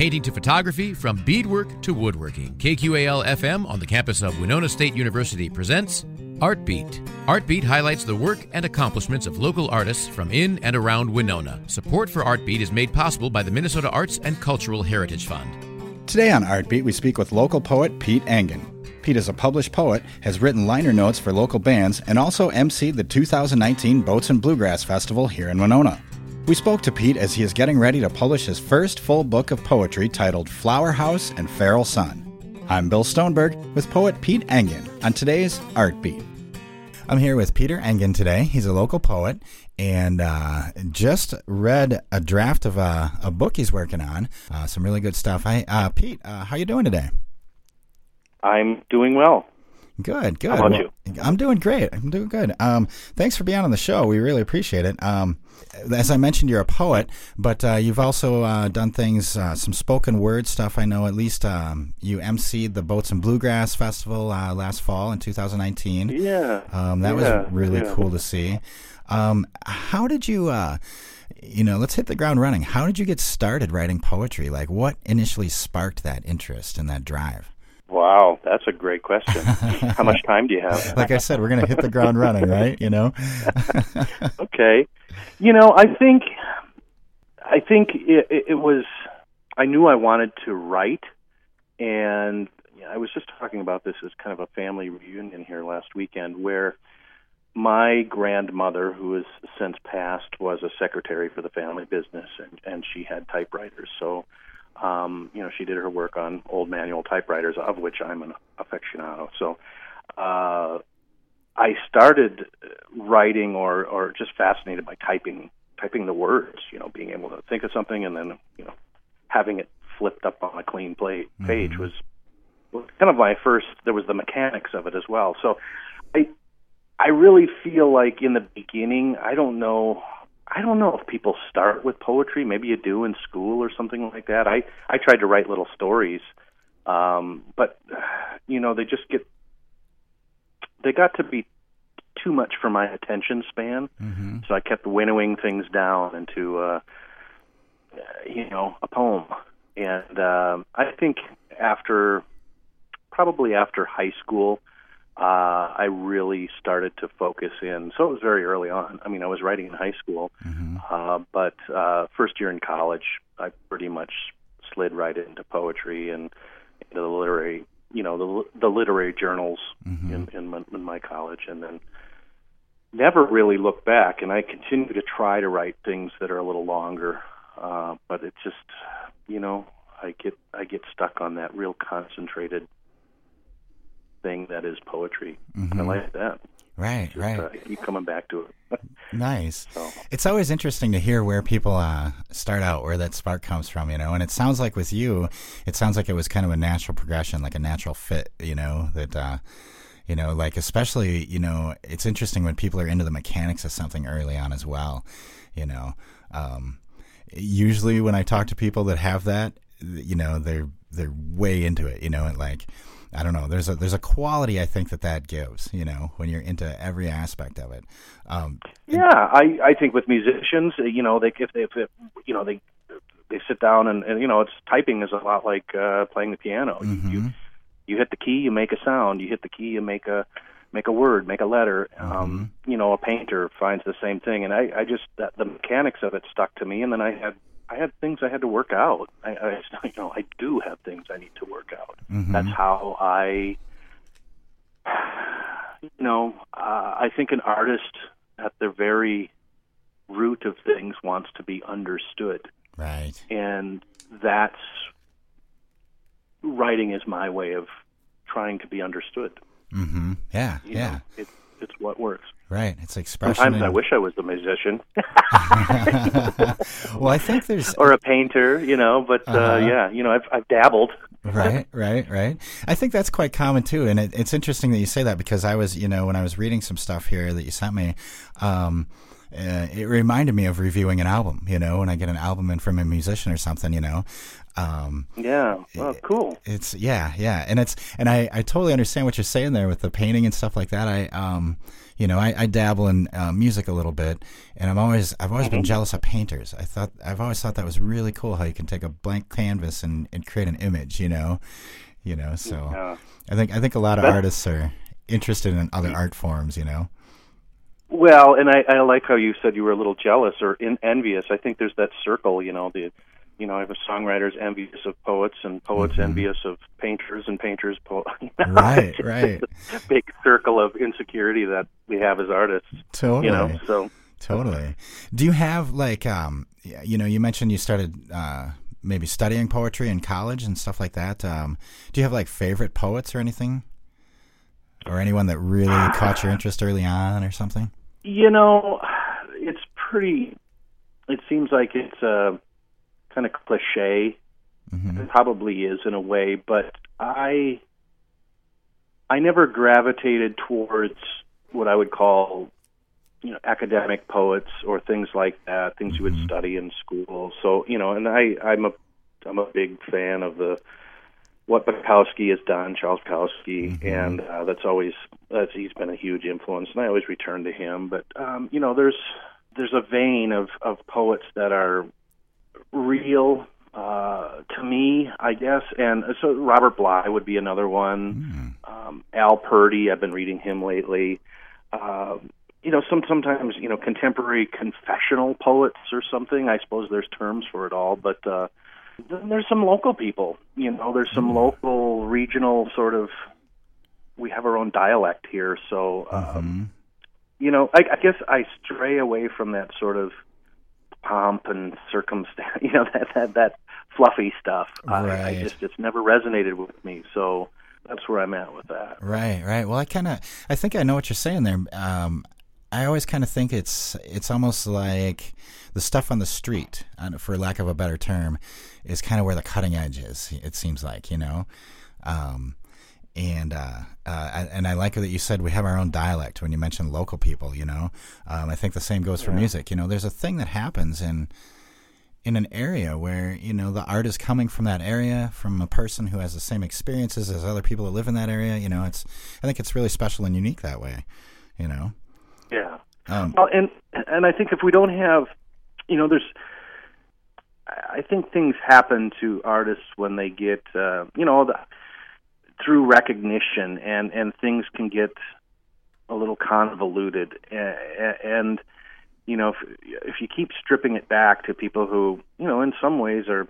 painting to photography, from beadwork to woodworking. KQAL FM on the campus of Winona State University presents Art Beat. Art Beat highlights the work and accomplishments of local artists from in and around Winona. Support for Art Beat is made possible by the Minnesota Arts and Cultural Heritage Fund. Today on Art Beat, we speak with local poet Pete Engen. Pete is a published poet, has written liner notes for local bands, and also emceed the 2019 Boats and Bluegrass Festival here in Winona. We spoke to Pete as he is getting ready to publish his first full book of poetry titled Flower House and Feral Sun. I'm Bill Stoneberg with poet Pete Engen on today's Art Beat. I'm here with Peter Engen today. He's a local poet and uh, just read a draft of a, a book he's working on. Uh, some really good stuff. I, uh, Pete, uh, how you doing today? I'm doing well. Good, good. How about Well, you? I'm doing great. I'm doing good. Um, thanks for being on the show. We really appreciate it. Um, as I mentioned, you're a poet, but uh, you've also uh, done things, uh, some spoken word stuff. I know at least um, you emceed the Boats and Bluegrass Festival uh, last fall in 2019. Yeah. Um, that Yeah, was really yeah. cool to see. Um, how did you, uh, you know, let's hit the ground running. How did you get started writing poetry? Like, what initially sparked that interest and that drive? Wow, that's a great question. How much time do you have? Like I said, we're going to hit the ground running, right? You know? Okay. You know, I think I think it, it, was I knew I wanted to write and you know, I was just talking about this as kind of a family reunion here last weekend where my grandmother who has since passed was a secretary for the family business and and she had typewriters so um you know she did her work on old manual typewriters of which I'm an aficionado so uh I started writing or or just fascinated by typing typing the words, you know, being able to think of something and then, you know, having it flipped up on a clean plate page was, was kind of my first there was the mechanics of it as well. So I I really feel like in the beginning, I don't know I don't know if people start with poetry, maybe you do in school or something like that. I I tried to write little stories um but you know, they just get they got to be too much for my attention span. Mm-hmm. So I kept winnowing things down into, uh, uh, you know, a poem. And um, I think after, probably after high school, uh, I really started to focus in. So it was very early on. I mean, I was writing in high school, Mm-hmm. uh, but uh, first year in college, I pretty much slid right into poetry and into the literary, you know, the the literary journals Mm-hmm. in in my, in my college, and then never really looked back. And I continue to try to write things that are a little longer, uh, but it just, you know, I get I get stuck on that real concentrated thing that is poetry. I like that. Right, Just, right. uh, I keep coming back to it. Nice. So. It's always interesting to hear where people uh, start out, where that spark comes from, you know. And it sounds like with you, it sounds like it was kind of a natural progression, like a natural fit, you know. That, uh, you know, like especially, you know, it's interesting when people are into the mechanics of something early on as well, you know. Um, usually, when I talk to people that have that, you know, they're they're way into it, you know, and like. I don't know. There's a there's a quality I think that that gives. You know, when you're into every aspect of it. Um, Yeah, I I think with musicians, uh, you know, they if they if it, you know they they sit down and, and you know it's typing is a lot like uh, playing the piano. You, you you hit the key, you make a sound. You hit the key, you make a make a word, make a letter. Um, you know, a painter finds the same thing, and I I just that, the mechanics of it stuck to me, and then I had. I had things I had to work out. I, I, you know, I do have things I need to work out. That's how I, you know, uh, I think an artist at the very root of things wants to be understood, right. and that's writing is my way of trying to be understood. Mm-hmm. Yeah. You yeah. know, it, it's what works. Right. It's expression. Sometimes I wish I was a musician well, I think there's or a painter, you know, but uh, Uh-huh. yeah, you know, I've I've dabbled. right, right, right. I think that's quite common too, and it, it's interesting that you say that because I was, you know, when I was reading some stuff here that you sent me, um, uh, it reminded me of reviewing an album. You know, when I get an album in from a musician or something, you know. Um, yeah. Oh, cool. It's yeah, yeah, and it's and I I totally understand what you're saying there with the painting and stuff like that. I um you know, I, I dabble in uh, music a little bit, and I'm always I've always been mm-hmm. jealous of painters. I thought I've always thought that was really cool how you can take a blank canvas and, and create an image. You know, you know. So yeah. I think I think a lot of artists are interested in other art forms. You know. Well, and I, I like how you said you were a little jealous or in, envious. I think there's that circle, you know, the you know, I have a songwriters envious of poets and poets mm-hmm. envious of painters and painters po- right, right. big circle of insecurity that we have as artists. Totally. You know, so totally. Do you have like um you know, you mentioned you started uh maybe studying poetry in college and stuff like that. Um do you have like favorite poets or anything? Or anyone that really caught your interest early on or something? You know, it's pretty it seems like it's uh kind of cliche. Mm-hmm. It probably is in a way, but I I never gravitated towards what I would call you know academic poets or things like that, things mm-hmm. you would mm-hmm. study in school. So you know, and I I'm a I'm a big fan of the what Bukowski has done, Charles Bukowski, mm-hmm. and uh, that's always that's he's been a huge influence, and I always return to him. But um, you know, there's there's a vein of of poets that are real uh, to me, I guess. And so Robert Bly would be another one. Mm. Um, Al Purdy, I've been reading him lately. Uh, you know, some sometimes you know contemporary confessional poets or something. I suppose there's terms for it all, but uh, then there's some local people. You know, there's some mm. local, regional sort of. We have our own dialect here, so um, mm-hmm. you know, I, I guess I stray away from that sort of pomp and circumstance, you know, that that that fluffy stuff. Right. I, I just it's never resonated with me. So that's where I'm at with that. Right, right. Well, I kind of I think I know what you're saying there. Um, I always kind of think it's it's almost like the stuff on the street, for lack of a better term, is kind of where the cutting edge is. It seems like you know. Um, and uh, uh, and I like that you said we have our own dialect when you mentioned local people. You know, um, I think the same goes for yeah. music. You know, there's a thing that happens in in an area where you know the art is coming from that area from a person who has the same experiences as other people that live in that area. You know, it's I think it's really special and unique that way. You know. Yeah. Um, well, and and I think if we don't have, you know, there's. I think things happen to artists when they get, uh, you know, the, through recognition, and and things can get a little convoluted, and, and you know, if if you keep stripping it back to people who, you know, in some ways are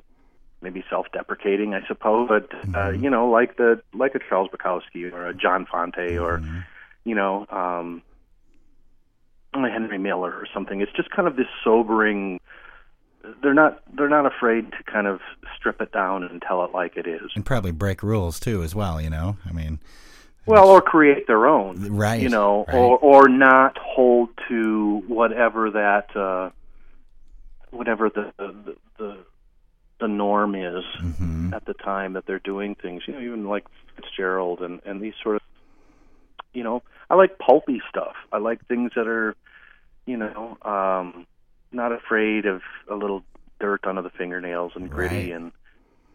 maybe self-deprecating, I suppose, but uh, mm-hmm. you know, like the like a Charles Bukowski or a John Fante or mm-hmm. you know, um, a Henry Miller or something. It's just kind of this sobering they're not they're not afraid to kind of strip it down and tell it like it is, and probably break rules too as well. You know, I mean, well, or create their own, right? You know, right. or or not hold to whatever that uh, whatever the the the, the norm is mm-hmm. at the time that they're doing things. You know, even like Fitzgerald and and these sort of, you know, I like pulpy stuff. I like things that are, you know. um not afraid of a little dirt under the fingernails and gritty right. and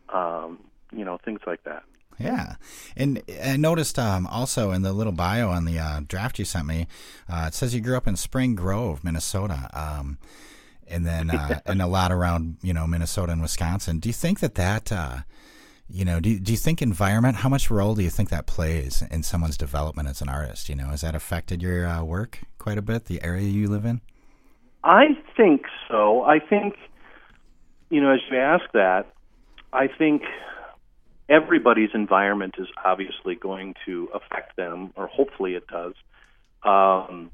um, you know things like that. Yeah, and I noticed um, also in the little bio on the uh, draft you sent me, uh, it says you grew up in Spring Grove, Minnesota, um, and then uh, and a lot around you know Minnesota and Wisconsin. Do you think that that uh, you know do do you think environment? How much role do you think that plays in someone's development as an artist? You know, has that affected your uh, work quite a bit? The area you live in? I think so. I think, you know, as you ask that, I think everybody's environment is obviously going to affect them, or hopefully it does. Um,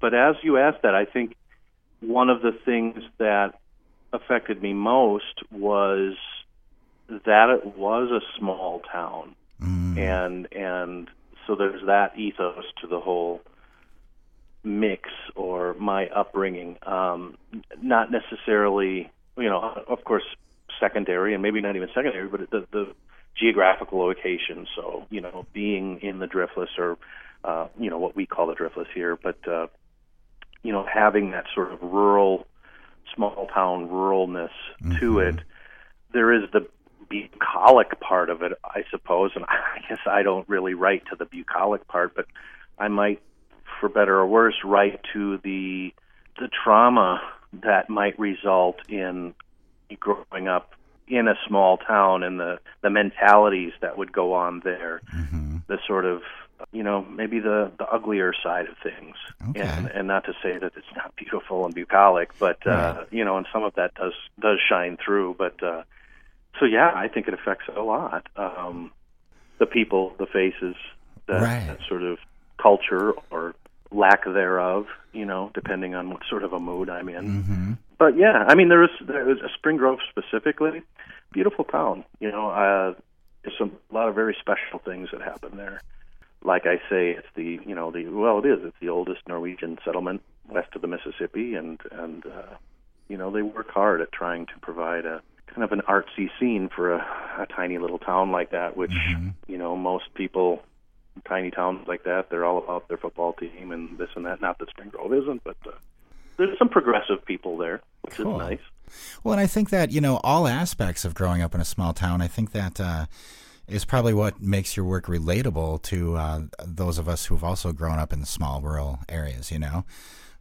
but as you ask that, I think one of the things that affected me most was that it was a small town, mm. and and so there's that ethos to the whole mix or my upbringing. Um, not necessarily, you know, of course, secondary and maybe not even secondary, but the, the geographical location. So, you know, being in the Driftless or, uh, you know, what we call the Driftless here, but, uh, you know, having that sort of rural, small town ruralness to it. There is the bucolic part of it, I suppose, and I guess I don't really write to the bucolic part, but I might, for better or worse, write to the the trauma that might result in growing up in a small town and the the mentalities that would go on there, the sort of you know maybe the the uglier side of things, Okay. and and not to say that it's not beautiful and bucolic, but uh, Right. you know, and some of that does does shine through, but. uh so yeah, I think it affects it a lot. Um, the people, the faces, that, Right. that sort of culture or lack thereof, you know, depending on what sort of a mood I'm in. Mm-hmm. But yeah, I mean, there is there is a Spring Grove specifically, beautiful town. You know, uh, there's some a lot of very special things that happen there. Like I say, it's the you know the well, it is. It's the oldest Norwegian settlement west of the Mississippi, and and uh, you know they work hard at trying to provide a kind of an artsy scene for a, a tiny little town like that, which you know most people tiny towns like that they're all about their football team and this and that. Not that Spring Grove isn't, but uh, there's some progressive people there, which Cool. is nice. Well, and I think that you know all aspects of growing up in a small town. I think that uh, is probably what makes your work relatable to uh, those of us who've also grown up in small rural areas. You know,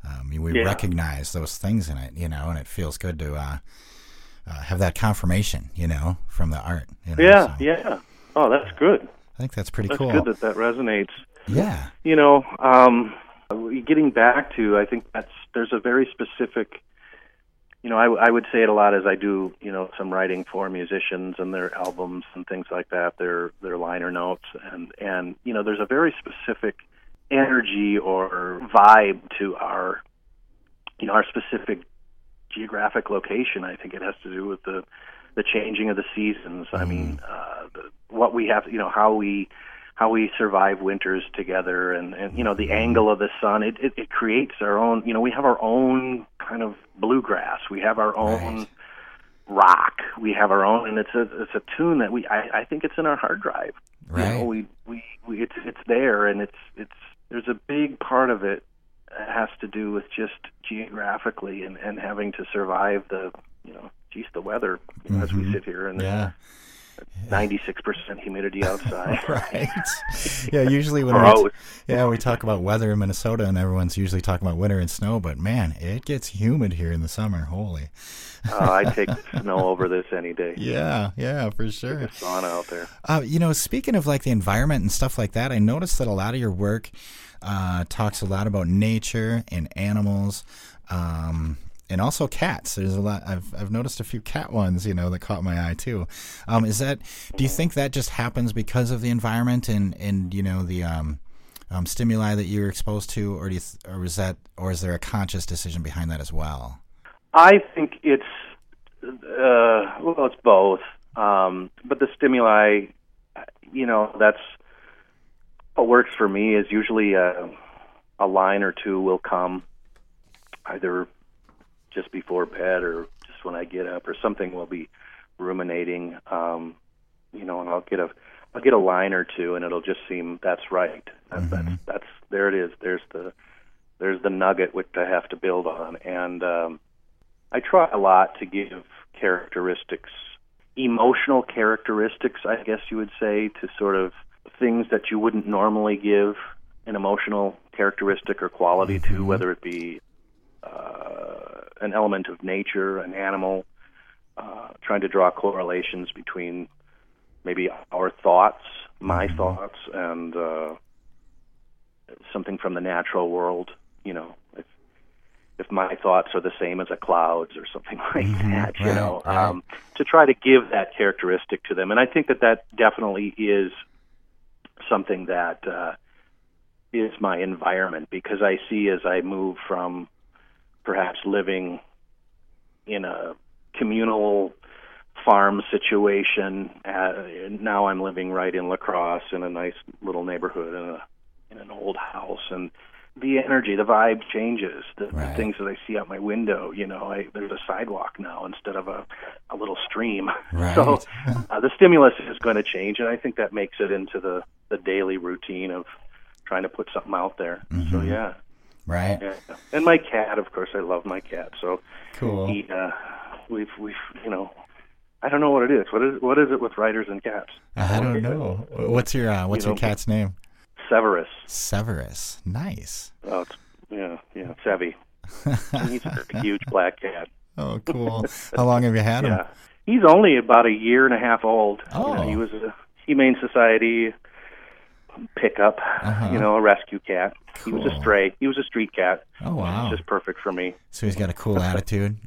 um, we Yeah. recognize those things in it. You know, and it feels good to uh, uh, have that confirmation. You know, from the art. You know, Yeah, so yeah. Oh, that's good. I think that's pretty That's cool. good that that resonates. yeah. You know, um, getting back to, I think that's there's a very specific. You know, I, I would say it a lot as I do. You know, some writing for musicians and their albums and things like that. Their their liner notes and and you know, there's a very specific energy or vibe to our, you know, our specific geographic location. I think it has to do with the the changing of the seasons. I mean, uh, the, what we have, you know, how we how we survive winters together, and and you know, the angle of the sun. It it, it creates our own. You know, we have our own kind of bluegrass. We have our own. Right. Rock. We have our own, and it's a it's a tune that we. I, I think it's in our hard drive. You Right. know, we, we we it's it's there, and it's it's there's a big part of it that has to do with just geographically and and having to survive the you know geez the weather you know, as we sit here and Mm-hmm. Yeah. ninety six percent humidity outside. Right. Yeah. Usually when we, yeah we talk about weather in Minnesota and everyone's usually talking about winter and snow, but man, it gets humid here in the summer. Holy. uh, I take snow over this any day. Yeah. Yeah. For sure. It's sauna out there. Uh, you know, speaking of like the environment and stuff like that, I noticed that a lot of your work uh, talks a lot about nature and animals, um, and also cats. There's a lot. I've I've noticed a few cat ones, you know, that caught my eye too. Um, is that? Do you think that just happens because of the environment and and you know the um, um, stimuli that you're exposed to, or do you th- or is that or is there a conscious decision behind that as well? I think it's uh, well, it's both. Um, but the stimuli, you know, that's what works for me. Is usually a, a line or two will come either just before bed or just when I get up, or something will be ruminating. Um, you know, and I'll get a I'll get a line or two, and it'll just seem that's right. That, That's that's there it is. There's the there's the nugget which I have to build on, and um, I try a lot to give characteristics, emotional characteristics, I guess you would say, to sort of things that you wouldn't normally give an emotional characteristic or quality to, whether it be an element of nature, an animal, uh, trying to draw correlations between maybe our thoughts, my thoughts, and uh, something from the natural world. You know, if if my thoughts are the same as a cloud's or something like that, you right, know, right. um, to try to give that characteristic to them. And I think that that definitely is something that uh, is my environment because I see as I move from perhaps living in a communal farm situation. Uh, now I'm living right in La Crosse in a nice little neighborhood in a in an old house, and the energy, the vibe changes. The, Right. the things that I see out my window, you know, I, there's a sidewalk now instead of a a little stream. Right. So uh, the stimulus is going to change, and I think that makes it into the the daily routine of trying to put something out there. So yeah. Right. Yeah. And my cat, of course, I love my cat. So Cool. he, uh, we've we've you know, I don't know what it is. What is what is it with writers and cats? I don't know. What's your uh, what's You your know- cat's name? Severus. Severus. Nice. Oh, it's, yeah, yeah, Sevy. He's a huge black cat. Oh, cool. How long have you had him? Yeah, he's only about a year and a half old. You know, Oh. he was a Humane Society pickup. Uh-huh. You know, a rescue cat. He was a stray. He was a street cat. Oh, wow. Just perfect for me. So he's got a cool attitude.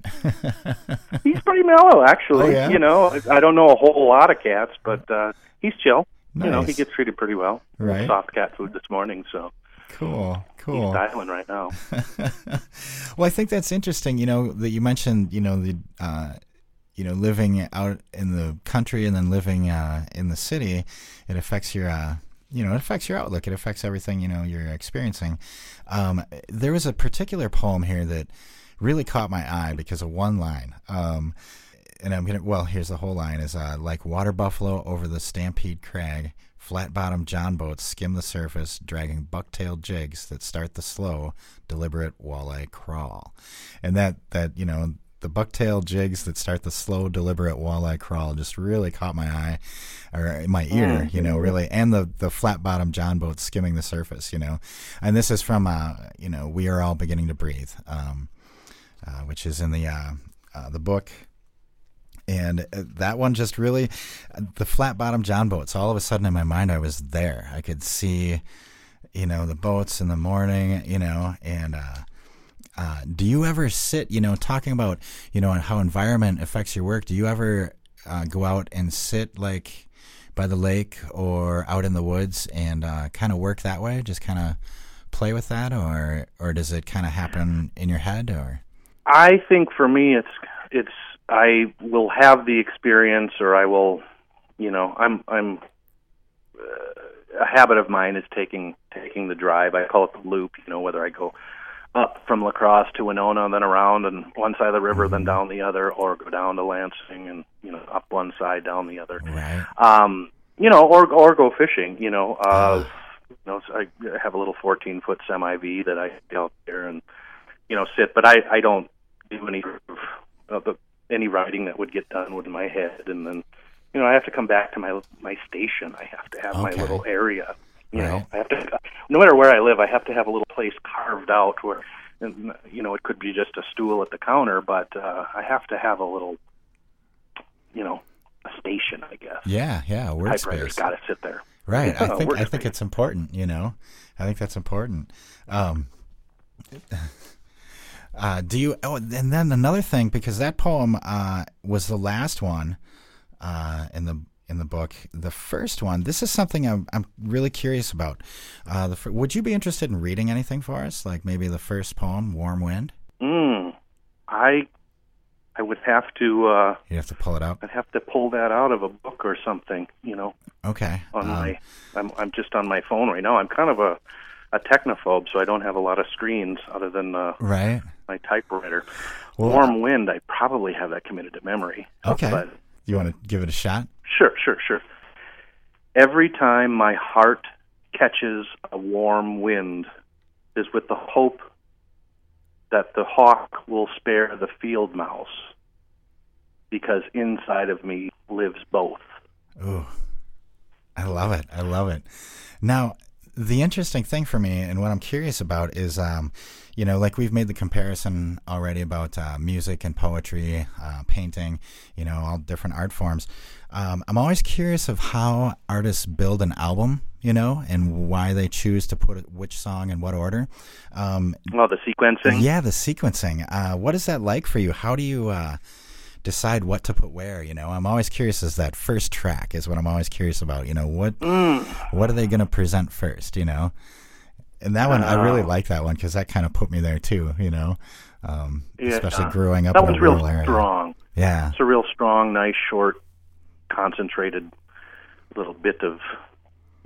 He's pretty mellow, actually. Oh, yeah? You know, I- I don't know a whole lot of cats, but uh he's chill. You know, he gets treated pretty well. Right. Soft cat food this morning, so cool. he's Cool. styling right now. well, I think that's interesting. You know that you mentioned. You know the. Uh, you know, living out in the country and then living uh, in the city, it affects your, uh, you know, it affects your outlook. It affects everything you know you're experiencing. Um, there was a particular poem here that really caught my eye because of one line. Um, and I'm gonna. Well, here's the whole line: is uh, like water buffalo over the Stampede Crag. Flat bottom John boats skim the surface, dragging bucktail jigs that start the slow, deliberate walleye crawl. And that, that you know, the bucktail jigs that start the slow, deliberate walleye crawl just really caught my eye, or my ear, you know, really. And the, the flat bottom John boat skimming the surface, you know. And this is from, uh, you know, We Are All Beginning to Breathe, um, uh, which is in the, uh, uh, the book and uh, that one just really the flat bottom john boats all of a sudden in my mind i was there i could see you know the boats in the morning you know and uh uh, do you ever sit, you know, talking about, you know, how environment affects your work? Do you ever uh, go out and sit like by the lake or out in the woods and uh, kind of work that way? Just kind of play with that, or or does it kind of happen in your head? Or I think for me, it's it's I will have the experience, or I will, you know, I'm I'm uh, a habit of mine is taking taking the drive. I call it the loop. You know, whether I go up from La Crosse to Winona, and then around and one side of the river, then down the other, or go down to Lansing and you know up one side, down the other. right? Um, you know, or or go fishing. You know, uh, you know, so I have a little 14 foot semi V that I go out there and you know sit, but I I don't do any of the any writing that would get done with my head, and then you know I have to come back to my my station. I have to have my little area. You know, I have to. No matter where I live, I have to have a little place carved out where, and, you know, it could be just a stool at the counter, but uh, I have to have a little, you know, a station. I guess. Yeah, yeah, word Typewriter's space. got to sit there. Right. I think I think it's important. You know, I think that's important. Um, uh, do you? Oh, and then another thing because that poem uh, was the last one uh, in the in the book. The first one. This is something I'm I'm really curious about. Uh, the would you be interested in reading anything for us? Like maybe the first poem, "Warm Wind." Mm, I, I would have to. Uh, You have to pull it up. I'd have to pull that out of a book or something. You know, Okay. on Um, my. I'm I'm just on my phone right now. I'm kind of a a technophobe, so I don't have a lot of screens other than uh, right. my typewriter. Well, Warm wind, I probably have that committed to memory. Okay. But You want to give it a shot? Sure, sure, sure. Every time my heart catches a warm wind is with the hope that the hawk will spare the field mouse because inside of me lives both. Ooh, I love it. I love it. Now, the interesting thing for me and what I'm curious about is, um, you know, like we've made the comparison already about uh, music and poetry, uh, painting, you know, all different art forms. Um, I'm always curious of how artists build an album, you know, and why they choose to put which song in what order. Um, Well, the sequencing. yeah, the sequencing. Uh, what is that like for you? How do you uh, decide what to put where? You know, I'm always curious. Is that first track is what I'm always curious about. You know, what what are they going to present first? You know, and that one I really like that one because that kind of put me there too. You know, um, Yeah. especially growing up That one's real area. strong. Yeah, It's a real strong, nice, short, concentrated little bit of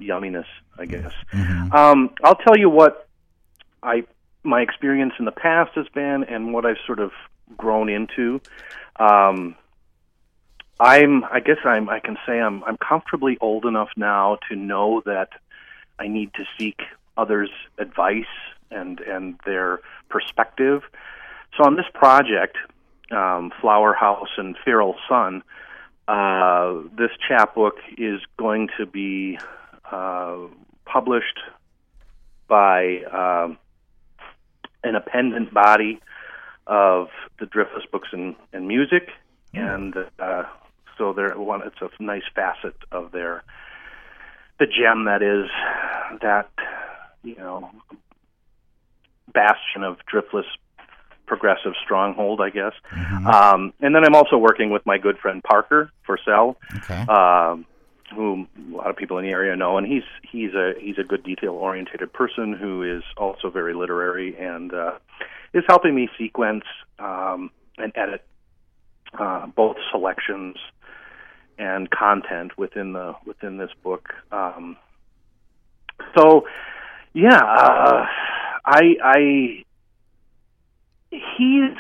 yumminess, I guess. Mm-hmm. Um, I'll tell you what I my experience in the past has been, and what I've sort of grown into. Um, I'm, I guess I'm, I can say I'm, I'm comfortably old enough now to know that I need to seek others' advice and and their perspective. So on this project, um, Flower House and Feral Sun, uh, this chapbook is going to be uh, published by um, an appendant body of the Driftless Books and, and Music, and uh, so they're one. It's a nice facet of their the gem that is that you know bastion of Driftless progressive stronghold, I guess. Mm-hmm. Um, and then I'm also working with my good friend Parker Forsell, Okay. um, who a lot of people in the area know, and he's he's a he's a good detail oriented person who is also very literary and uh, is helping me sequence um, and edit uh, both selections and content within the within this book. Um, so, yeah, uh, I I he's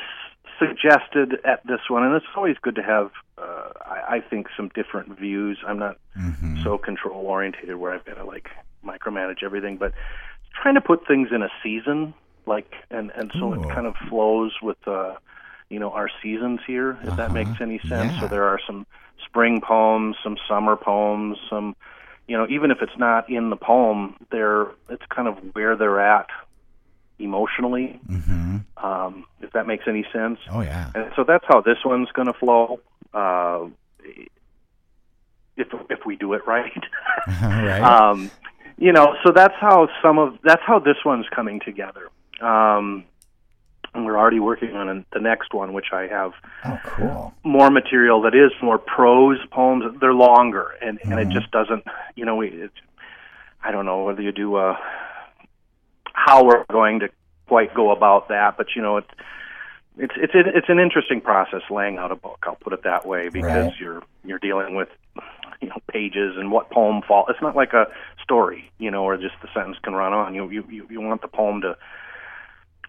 suggested at this one, and it's always good to have, uh, I, I think, some different views. I'm not Mhm. so control orientated where I've got to like micromanage everything, but trying to put things in a season, like, and and so Ooh. it kind of flows with, uh, you know, our seasons here, if that Uh-huh. makes any sense. Yeah. So there are some spring poems, some summer poems, some, you know, even if it's not in the poem, they're it's kind of where they're at emotionally, Mhm. um, if that makes any sense. Oh yeah. And so that's how this one's going to flow. Uh, if if we do it right, right. um, you know. So that's how some of that's how this one's coming together. Um, and we're already working on the next one, which I have oh, cool. more material that is more prose poems. They're longer, and and it Mhm. just doesn't. You know, we. It, I don't know whether you do a how we're going to quite go about that, but you know, it, it's it's it's an interesting process laying out a book. I'll put it that way because Right. you're you're dealing with you know pages and what poem fall. It's not like a story, you know, or just the sentence can run on. You you you, you want the poem to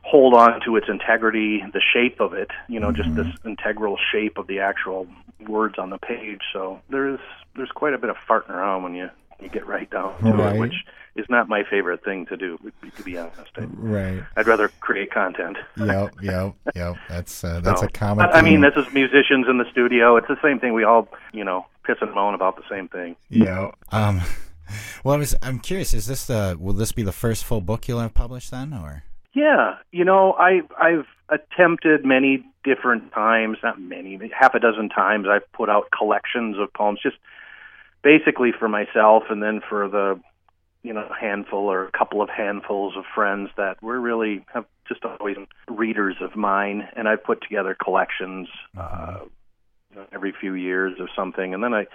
hold on to its integrity, the shape of it, you know, just this integral shape of the actual words on the page. So there's there's quite a bit of farting around when you you get right down to Right. it, which is not my favorite thing to do. To be honest, I, Right. I'd rather create content. Yep. Yep. Yep. That's uh, that's So, a common. I I mean, this is musicians in the studio. It's the same thing. We all, you know, piss and moan about the same thing. Yeah. Um. Well, I was. I'm curious. Is this the? Will this be the first full book you'll have published then, or? Yeah, you know, I I've attempted many different times, not many, half a dozen times. I've put out collections of poems, just basically for myself, and then for the, you know, handful or a couple of handfuls of friends that were really have just always readers of mine, and I've put together collections uh, you know, every few years or something, and then I.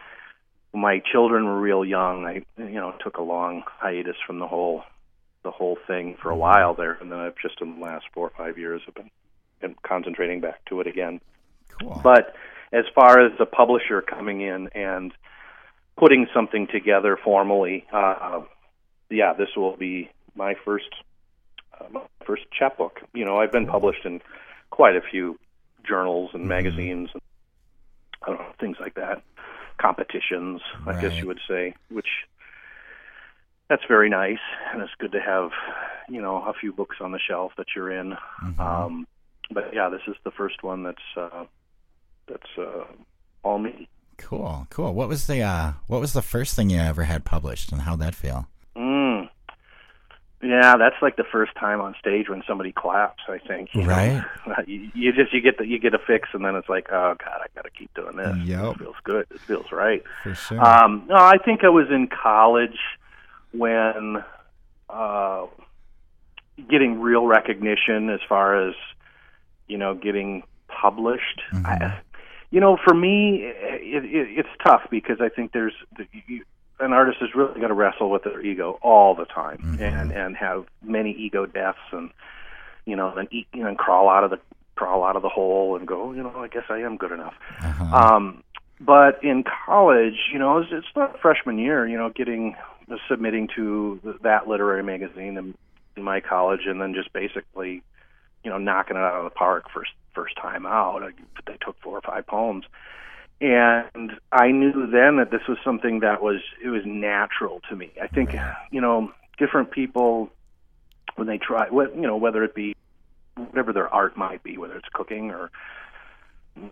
My children were real young. I, you know, took a long hiatus from the whole the whole thing for a while there, and then I've just in the last four or five years have been, been concentrating back to it again. Cool. But as far as the publisher coming in and putting something together formally, uh, yeah, this will be my first uh, my first chapbook. You know, I've been published in quite a few journals and magazines, and I don't know things like that, competitions, I guess you would say, which that's very nice, and it's good to have, you know, a few books on the shelf that you're in. Mhm. Um, but yeah, this is the first one that's uh, that's uh, all me. cool. Cool. What was the? uh What was the first thing you ever had published, and how'd that feel? Mm. Yeah, that's like the first time on stage when somebody claps. I think. you. Right. you, you just you get the you get a fix, and then it's like, oh god, I got to keep doing this. Yep. It feels good. It feels right. For sure. Um, no, I think I was in college when uh, getting real recognition as far as you know getting published. Mhm. I, you know, for me, it, it, it's tough because I think there's you, an artist is really going to wrestle with their ego all the time Mhm. and and have many ego deaths and you know then eat you know and crawl out of the crawl out of the hole and go you know I guess I am good enough. uh-huh. Um, but in college, you know, it's, it's not freshman year, you know, getting submitting to that literary magazine in, my college, and then just basically, you know, knocking it out of the park first first time out. I, they took four or five poems, and I knew then that this was something that was it was natural to me. I think, you know, different people when they try, what you know, whether it be whatever their art might be, whether it's cooking or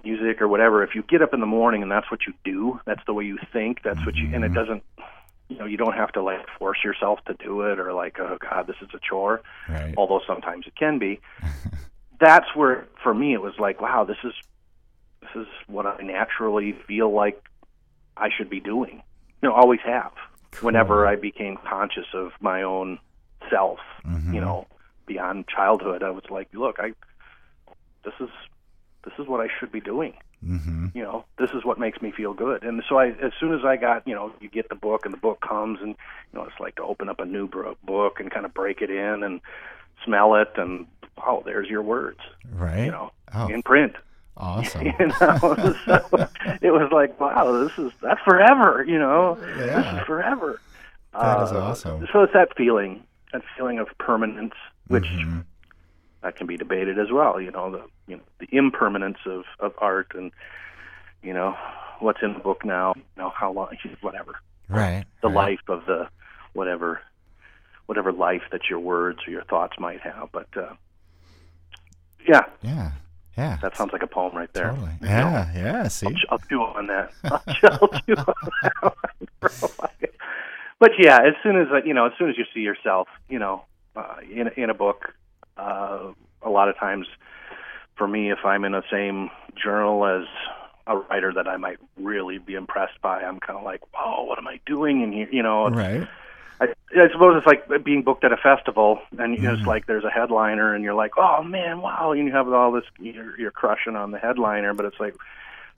music or whatever. If you get up in the morning and that's what you do, that's the way you think. That's what you, and it Mm-hmm. doesn't. You know, you don't have to like force yourself to do it or like, oh God, this is a chore. Right. Although sometimes it can be. that's where, for me, it was like, wow, this is this is what I naturally feel like I should be doing. You know, always have. Whenever I became conscious of my own self, Mm-hmm. you know, beyond childhood, I was like, look, I this is this is what I should be doing. Mm-hmm. You know, this is what makes me feel good. And so I, as soon as I got, you know, you get the book and the book comes, and you know, it's like to open up a new book and kind of break it in and smell it, and oh, there's your words, Right. you know, Oh, in print. awesome. You know, so it was like, wow, this is that's forever. You know, this is forever. That is Uh, awesome. So it's that feeling, that feeling of permanence, which Mm-hmm. That can be debated as well. You know, the you know the impermanence of of art, and you know what's in the book now. You know how long, whatever Right. the right. life of the whatever whatever life that your words or your thoughts might have. But uh, yeah, Yeah. Yeah. that sounds like a poem right there. totally. You know, Yeah. Yeah. See. I'll, I'll chew on that. I'll, I'll chew on that one for a while. But yeah, as soon as you know, as soon as you see yourself, you know, uh, in in a book, uh, a lot of times, for me, if I'm in the same journal as a writer that I might really be impressed by, I'm kind of like, whoa, what am I doing in here? You know, Right. I, I suppose it's like being booked at a festival, and you know, it's like there's a headliner, and you're like, oh man, wow, and you have all this, you're, you're crushing on the headliner, but it's like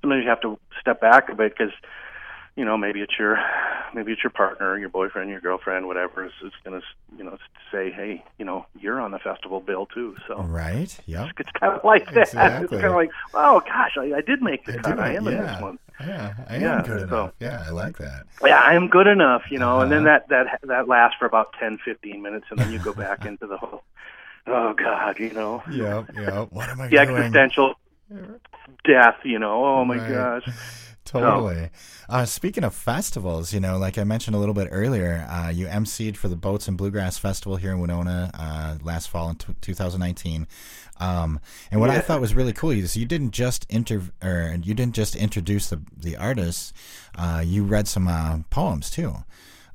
sometimes you have to step back a bit because you know maybe it's your maybe it's your partner, your boyfriend, your girlfriend, whatever is, is going to you know say, hey, you know, you're on the festival bill too, so. Right. yeah, It's kind of like that. Exactly. It's kind of like, oh gosh, I, I did make the I cut. do I am in yeah. this one. Yeah. I am Yeah, good so- enough. Yeah. I like that. yeah, I am good enough, you know, and then Uh-huh. that that that lasts for about ten, fifteen minutes, and then you go back into the whole, oh God, you know, Yep. Yep. What am I the doing? existential death, you know, oh my Right. gosh, Totally. Uh, speaking of festivals, you know, like I mentioned a little bit earlier, uh, you emceed for the Boats and Bluegrass Festival here in Winona uh, last fall in t- 2019. Um, and what I thought was really cool is you didn't just inter or you didn't just introduce the the artists, uh, you read some uh, poems too.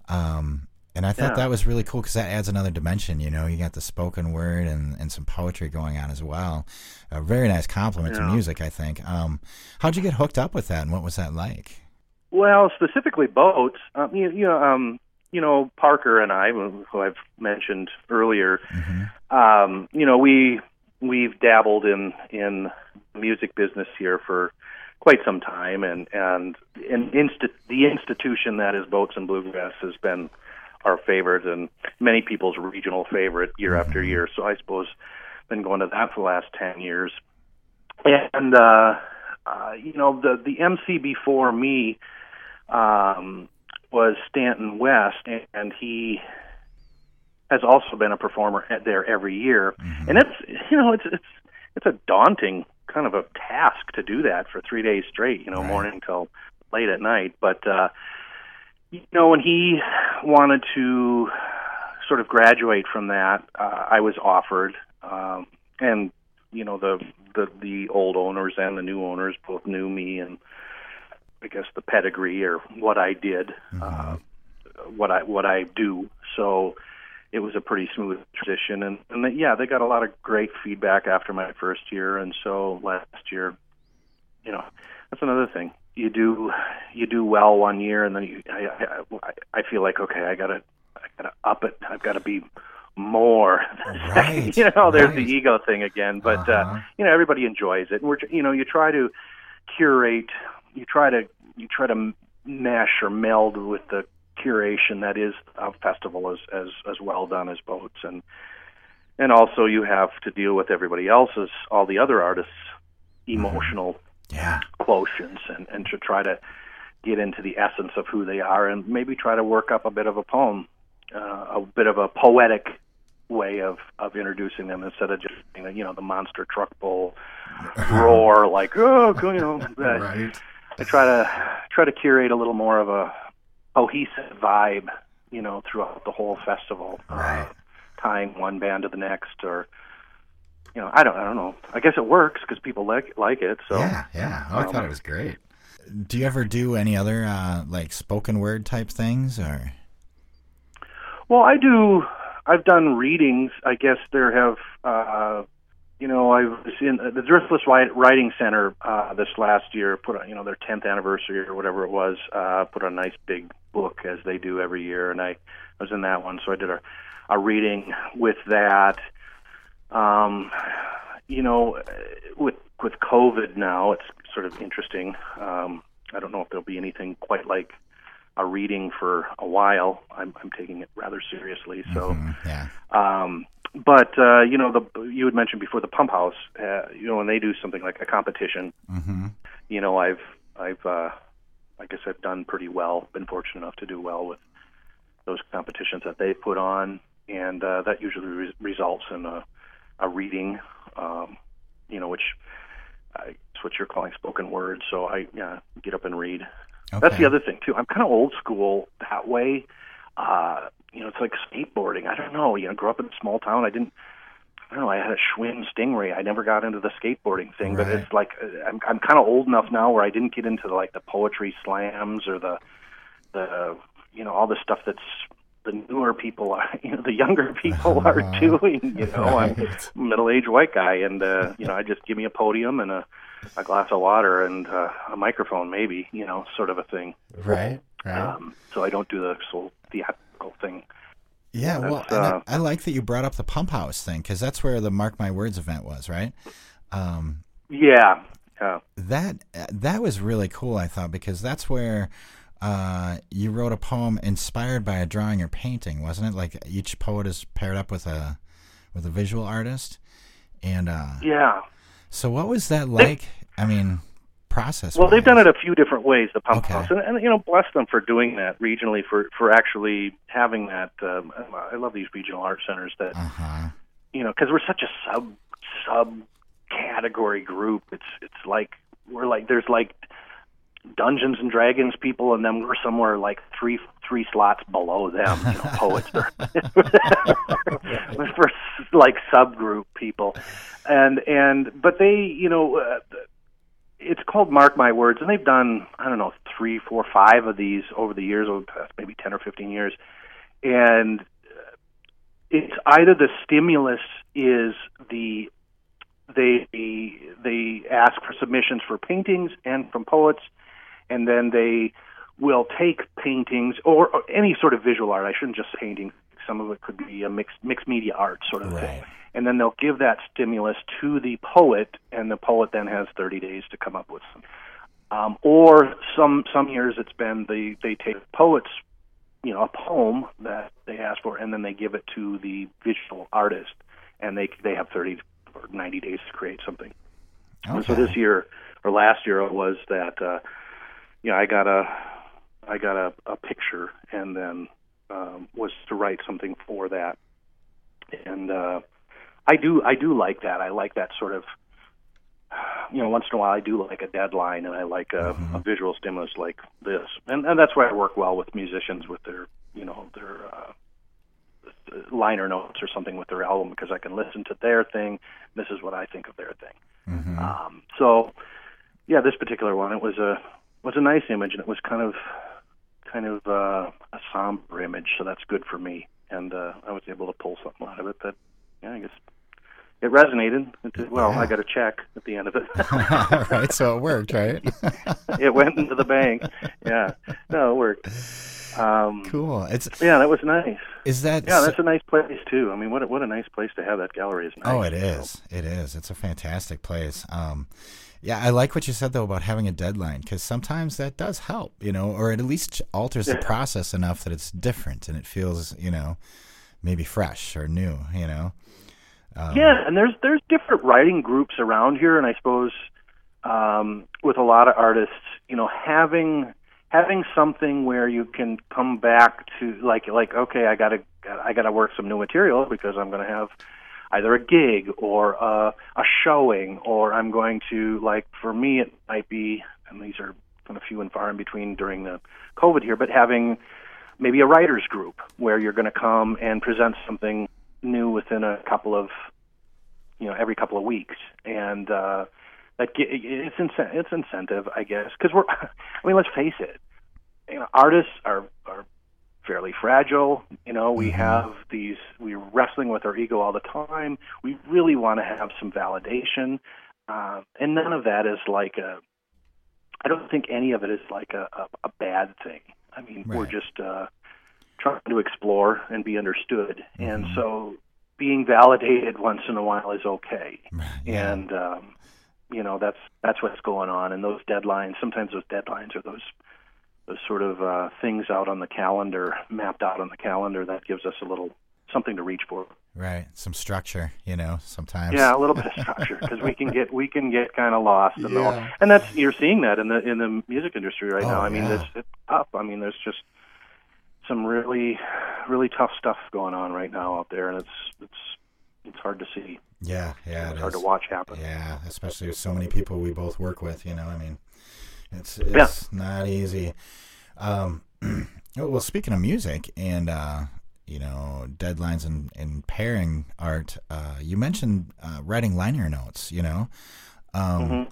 Um, and I thought Yeah. that was really cool because that adds another dimension. You know, you got the spoken word and, and some poetry going on as well. A very nice complement to music, I think. Um, how'd you get hooked up with that, and what was that like? Well, specifically boats. Um, you, you know, um, you know, Parker and I, who I've mentioned earlier, um, you know, we we've dabbled in in music business here for quite some time, and and and insti- the institution that is Boats and Bluegrass has been our favorite and many people's regional favorite year after year. So I suppose been going to that for the last ten years, and uh, uh, you know the the MC before me um, was Stanton West, and, he has also been a performer there every year, and it's you know it's it's it's a daunting kind of a task to do that for three days straight, you know, Right. morning till late at night. But uh, you know, when he wanted to sort of graduate from that, uh, I was offered, um, and you know the the the old owners and the new owners both knew me and I guess the pedigree or what I did, uh, what I what I do. So it was a pretty smooth transition, and and they, yeah, they got a lot of great feedback after my first year, and so last year, you know, that's another thing. You do you do well one year, and then you, I, I I feel like okay, I gotta I gotta up it. I've got to be more. Right, you know, there's right. the ego thing again, but Uh-huh. uh, you know, everybody enjoys it, and we're you know, you try to curate, you try to you try to mesh or meld with the curation that is a festival as as as well done as boats and and also you have to deal with everybody else's all the other artists emotional Yeah. quotients and and to try to get into the essence of who they are and maybe try to work up a bit of a poem uh, a bit of a poetic way of of introducing them instead of just you know the monster truck bull roar like oh you know uh, Right. I try to try to curate a little more of a cohesive vibe, you know, throughout the whole festival. Right. tying one band to the next, or you know, I don't, I don't know. I guess it works because people like like it. So yeah, yeah. Oh, I thought it was great. Do you ever do any other uh, like spoken word type things, or? Well, I do. I've done readings. I guess there have. Uh, you know, I was in the Driftless Writing Center uh, this last year. Put on, you know, their 10th anniversary or whatever it was. Uh, put on a nice big book as they do every year, and I, I was in that one. So I did a, a reading with that. Um, you know, with with COVID now, it's sort of interesting. Um, I don't know if there'll be anything quite like a reading for a while. I'm, I'm taking it rather seriously. So, mm-hmm, yeah. Um, but uh, you know, the you had mentioned before the pump house. Uh, you know, when they do something like a competition, mm-hmm. you know, I've I've uh, I guess I've done pretty well. Been fortunate enough to do well with those competitions that they put on, and uh, that usually re- results in a, a reading. Um, you know, which I, it's what you're calling spoken word. So I yeah, get up and read. Okay. That's the other thing too. I'm kind of old school that way. Uh, you know, it's like skateboarding. I don't know. You know, grew up in a small town. I didn't. I don't know. I had a Schwinn Stingray. I never got into the skateboarding thing, right. but it's like uh, I'm I'm kind of old enough now where I didn't get into the, like the poetry slams or the the you know all the stuff that's the newer people are, you know, the younger people are doing. You know, right. I'm a middle-aged white guy, and uh, you know, I just give me a podium and a, a glass of water and uh, a microphone, maybe, you know, sort of a thing. Right. Right. Um, so I don't do the so theatrical thing. Yeah, well, uh, I, I, like that you brought up the pump house thing because that's where the Mark My Words event was, right? Um, yeah, yeah. That that was really cool. I thought because that's where uh, you wrote a poem inspired by a drawing or painting, wasn't it? Like each poet is paired up with a with a visual artist, and uh, yeah. So what was that like? I mean, process? Well, they've done it a few different ways, the pump okay. house, and, and you know, bless them for doing that regionally, for for actually having that. Um, I love these regional art centers that, uh-huh. you know, because we're such a sub sub category group. It's it's like we're like there's like Dungeons and Dragons people, and then we're somewhere like three three slots below them. You know, poets for like subgroup people, and and but they you know. Uh, it's called Mark My Words, and they've done I don't know three, four, five of these over the years, over the past maybe ten or fifteen years, and it's either the stimulus is the they they ask for submissions for paintings and from poets, and then they will take paintings or, or any sort of visual art. I shouldn't just painting. Some of it could be a mixed mixed media art sort of right. thing and then they'll give that stimulus to the poet, and the poet then has 30 days to come up with some. Um, or some some years it's been they they take poets, you know, a poem that they ask for, and then they give it to the visual artist, and they they have 30 or 90 days to create something. Okay. And so this year or last year it was that uh, you know I got a I got a, a picture and then um, was to write something for that, and uh, I do I do like that. I like that sort of you know, once in a while I do like a deadline and I like a, mm-hmm. a visual stimulus like this. And and that's why I work well with musicians with their, you know, their uh liner notes or something with their album because I can listen to their thing. This is what I think of their thing. Mm-hmm. Um, so, yeah, this particular one it was a was a nice image and it was kind of kind of uh, a somber image, so that's good for me. And uh, I was able to pull something out of it that, yeah, I guess it resonated. It, well, yeah. I got a check at the end of it. right, so it worked, right? it went into the bank. Yeah, no, it worked. Um, cool. It's yeah, that was nice. Is that yeah? That's a nice place too. I mean, what a, what a nice place to have that gallery is. Nice, oh, it is. So. It is. It's a fantastic place. Um, yeah, I like what you said though about having a deadline because sometimes that does help, you know, or it at least alters yeah. the process enough that it's different and it feels, you know, maybe fresh or new, you know. Um, yeah, and there's there's different writing groups around here, and I suppose um, with a lot of artists, you know, having having something where you can come back to like like okay, I gotta I gotta work some new material because I'm going to have either a gig or a, a showing, or I'm going to like for me it might be, and these are kind of few and far in between during the COVID here, but having maybe a writers group where you're going to come and present something new within a couple of you know every couple of weeks, and uh, that it's incent- it's incentive, I guess, because we're. I mean, let's face it. You know, artists are are fairly fragile. You know, we mm-hmm. have these. We're wrestling with our ego all the time. We really want to have some validation, uh, and none of that is like a. I don't think any of it is like a, a, a bad thing. I mean, right. we're just uh, trying to explore and be understood, mm-hmm. and so being validated once in a while is okay. Yeah. And um, you know that's that's what's going on. And those deadlines, sometimes those deadlines are those those sort of uh, things out on the calendar, mapped out on the calendar, that gives us a little something to reach for. Right, some structure, you know, sometimes. Yeah, a little bit of structure because we can get we can get kind of lost, in yeah. the, and that's you're seeing that in the in the music industry right oh, now. I mean, yeah. it's, it's tough. I mean, there's just some really really tough stuff going on right now out there, and it's it's it's hard to see. Yeah, yeah, it's it hard to watch happen. Yeah, especially with so many people we both work with. You know, I mean, it's it's yeah. not easy. Um, well, speaking of music and uh, you know deadlines and, and pairing art, uh, you mentioned uh, writing liner notes. You know, um, mm-hmm.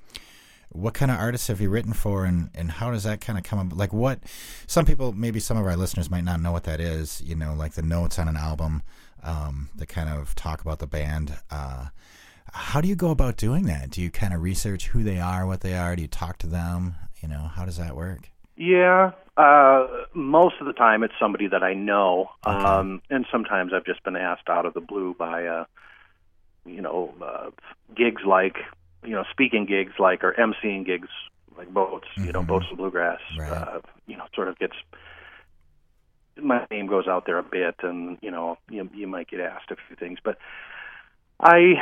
what kind of artists have you written for, and and how does that kind of come up? Like, what some people, maybe some of our listeners might not know what that is. You know, like the notes on an album um, that kind of talk about the band. Uh, how do you go about doing that? Do you kind of research who they are, what they are? Do you talk to them? You know, how does that work? Yeah, uh, most of the time it's somebody that I know, okay. um, and sometimes I've just been asked out of the blue by, uh, you know, uh, gigs like, you know, speaking gigs like or emceeing gigs like boats, mm-hmm. you know, mm-hmm. boats and bluegrass. Right. Uh, you know, sort of gets my name goes out there a bit, and you know, you you might get asked a few things, but I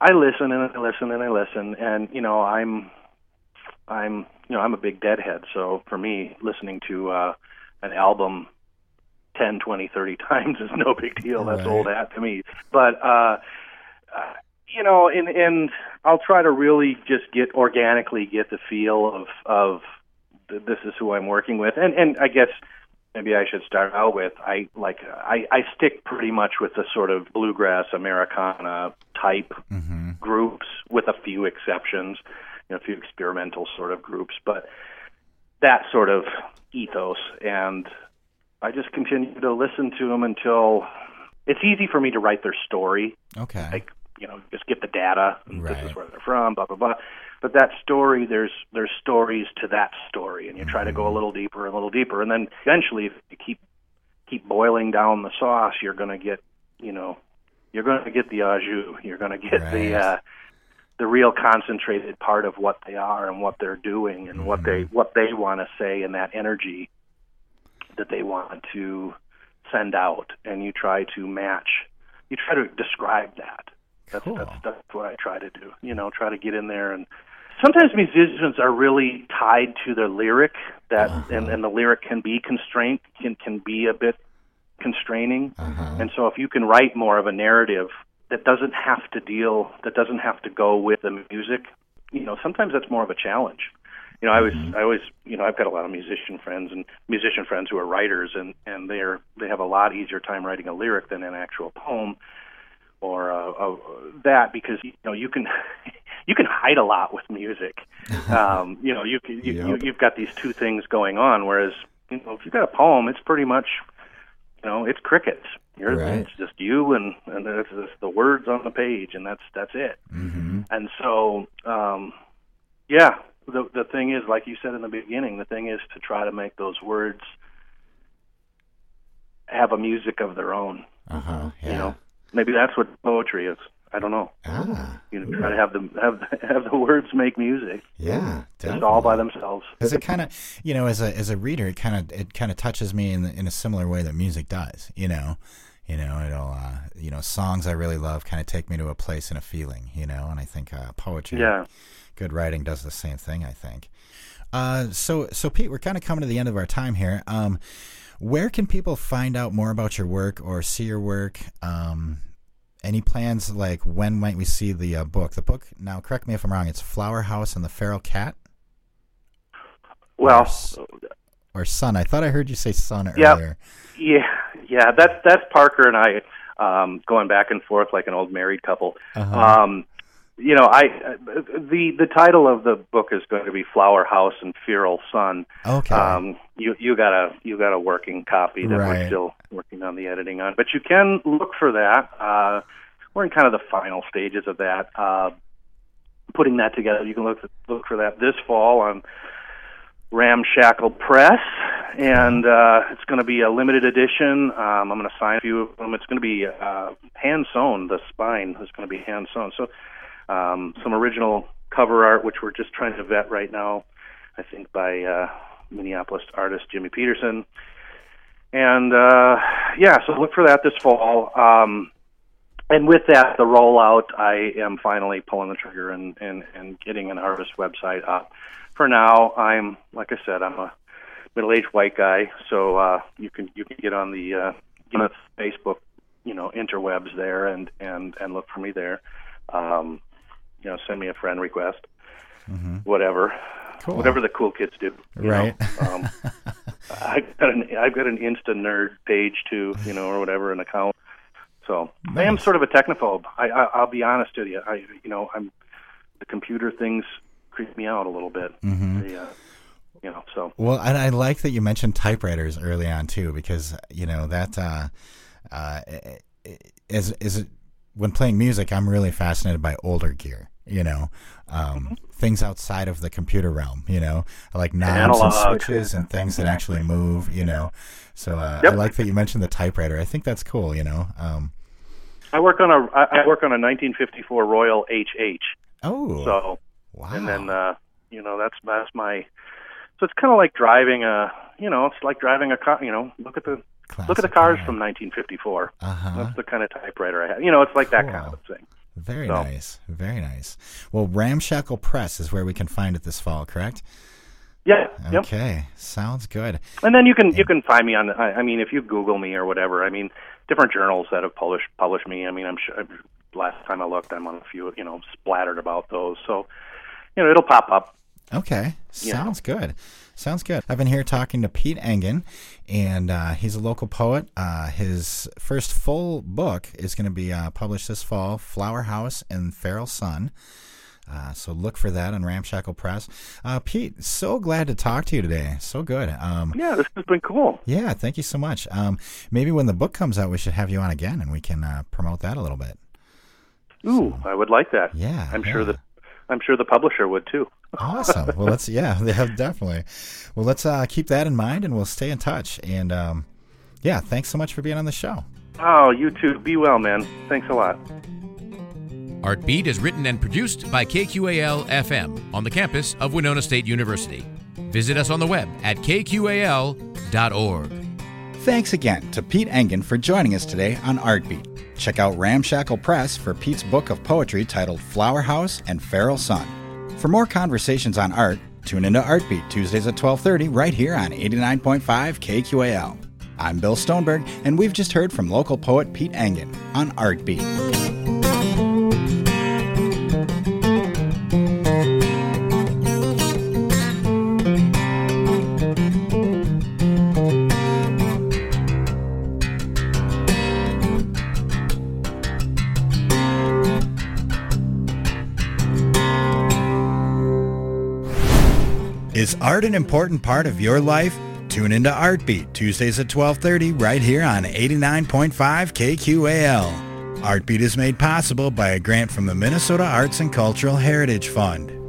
I listen and I listen and I listen, and you know, I'm I'm you know I'm a big Deadhead, so for me, listening to uh, an album 10, 20, 30 times is no big deal. That's right. old hat to me. But uh, uh, you know, and and I'll try to really just get organically get the feel of of this is who I'm working with, and and I guess maybe I should start out with I like I, I stick pretty much with the sort of bluegrass Americana type mm-hmm. groups, with a few exceptions know, a few experimental sort of groups, but that sort of ethos. And I just continue to listen to them until it's easy for me to write their story. Okay. Like, you know, just get the data. Right. This is where they're from. Blah blah blah. But that story, there's there's stories to that story, and you try mm-hmm. to go a mm-hmm. little deeper, and a little deeper, and then eventually, if you keep keep boiling down the sauce, you're going to get, you know, you're going to get the au jus. You're going to get right. the uh, the real concentrated part of what they are and what they're doing and mm-hmm. what they mm-hmm. what they want to say and that energy that they want to send out and you try to match you try to describe that that's cool. that's that's what I try to do you know try to get in there and sometimes musicians are really tied to their lyric that uh-huh. and, and the lyric can be constrained can can be a bit constraining uh-huh. and so if you can write more of a narrative that doesn't have to deal that doesn't have to go with the music you know sometimes that's more of a challenge you know i was mm-hmm. i always you know i've got a lot of musician friends and musician friends who are writers and and they're they have a lot easier time writing a lyric than an actual poem or uh, uh, that because you know you can you can hide a lot with music um you know you, you, yep. you you've got these two things going on whereas you know if you've got a poem it's pretty much you know it's crickets you're, right. It's just you and and it's just the words on the page, and that's that's it. Mm-hmm. And so, um, yeah, the the thing is, like you said in the beginning, the thing is to try to make those words have a music of their own. Uh-huh, yeah. You know, maybe that's what poetry is. I don't know. Ah, you know, try to have the have the have the words make music. Yeah, just all by themselves. Because it kind of, you know, as a as a reader, it kind of it kind of touches me in in a similar way that music does. You know, you know, it'll uh, you know songs I really love kind of take me to a place and a feeling. You know, and I think uh, poetry, yeah, good writing does the same thing. I think. Uh, so so Pete, we're kind of coming to the end of our time here. Um, where can people find out more about your work or see your work? Um, any plans like when might we see the uh, book? The book now, correct me if I'm wrong. It's Flower House and the Feral Cat. Well, or, or son. I thought I heard you say son earlier. Yeah, yeah. That's that's Parker and I. um, going back and forth like an old married couple. Uh-huh. Um, you know, I the the title of the book is going to be Flower House and Feral Sun. Okay. Um, you you got a you got a working copy that Right. we're still working on the editing on, but you can look for that. Uh, we're in kind of the final stages of that. Uh, putting that together, you can look look for that this fall on Ramshackle Press, and uh, it's going to be a limited edition. Um, I'm going to sign a few of them. It's going to be uh, hand sewn. The spine is going to be hand sewn. So um, some original cover art, which we're just trying to vet right now. I think by uh, Minneapolis artist Jimmy Peterson. And uh, yeah, so look for that this fall. Um, and with that, the rollout, I am finally pulling the trigger and, and, and getting an artist website up. For now, I'm like I said, I'm a middle-aged white guy, so uh, you can you can get on the uh, Facebook, you know, interwebs there and and and look for me there. Um, you know, send me a friend request, whatever, Cool. whatever the cool kids do. Right. um, I've got an I've got an Insta nerd page too, you know, or whatever, an account. So I am sort of a technophobe. I, I I'll be honest with you. I you know I'm the computer things creep me out a little bit. Mm-hmm. They, uh, you know, so Well, and I like that you mentioned typewriters early on too, because you know that uh, uh, as is when playing music, I'm really fascinated by older gear. You know, um, things outside of the computer realm. You know, I like knobs and Analog. switches and things that actually move. You know, so uh, I like that you mentioned the typewriter. I think that's cool. You know. Um, I work on a I work on a 1954 Royal HH. oh, So wow. and then uh, you know that's that's my so it's kind of like driving a you know it's like driving a car. You know, look at the look at the cars from 1954. Uh huh. That's the kind of typewriter I have. You know, it's like that kind of thing. Very So- nice. Very nice. Well, Ramshackle Press is where we can find it this fall, correct? Yeah. Yep. Okay. Sounds good. And then you can you can find me on. I, I mean, if you Google me or whatever. I mean, different journals that have published published me. I mean, I'm sure. Last time I looked, I'm on a few. You know, splattered about those. So, you know, it'll pop up. Okay. Yeah. Sounds good. Sounds good. I've been here talking to Pete Engen, and uh, he's a local poet. Uh, his first full book is going to be uh, published this fall Flower House and Feral Sun. Uh, so look for that on Ramshackle Press. Uh, Pete, so glad to talk to you today. So good. Um, Yeah, this has been cool. yeah, thank you so much. Um, maybe when the book comes out, we should have you on again, and we can uh, promote that a little bit. Ooh, I would like that. Yeah, I'm sure that I'm sure the publisher would too. Awesome. Well, let's yeah, yeah, definitely. Well, let's uh, keep that in mind, and we'll stay in touch. And um, yeah, thanks so much for being on the show. Oh, you too. Be well, man. Thanks a lot. Artbeat is written and produced by KQAL FM on the campus of Winona State University. Visit us on the web at kqal.org. Thanks again to Pete Engen for joining us today on Artbeat. Check out Ramshackle Press for Pete's book of poetry titled Flower House and Feral Sun. For more conversations on art, tune into Artbeat Tuesdays at 12:30 right here on 89.5 KQAL. I'm Bill Stoneberg, and we've just heard from local poet Pete Engen on Artbeat. Art an important part of your life? Tune into Artbeat Tuesdays at 12:30 right here on 89.5 KQAL. Artbeat is made possible by a grant from the Minnesota Arts and Cultural Heritage Fund.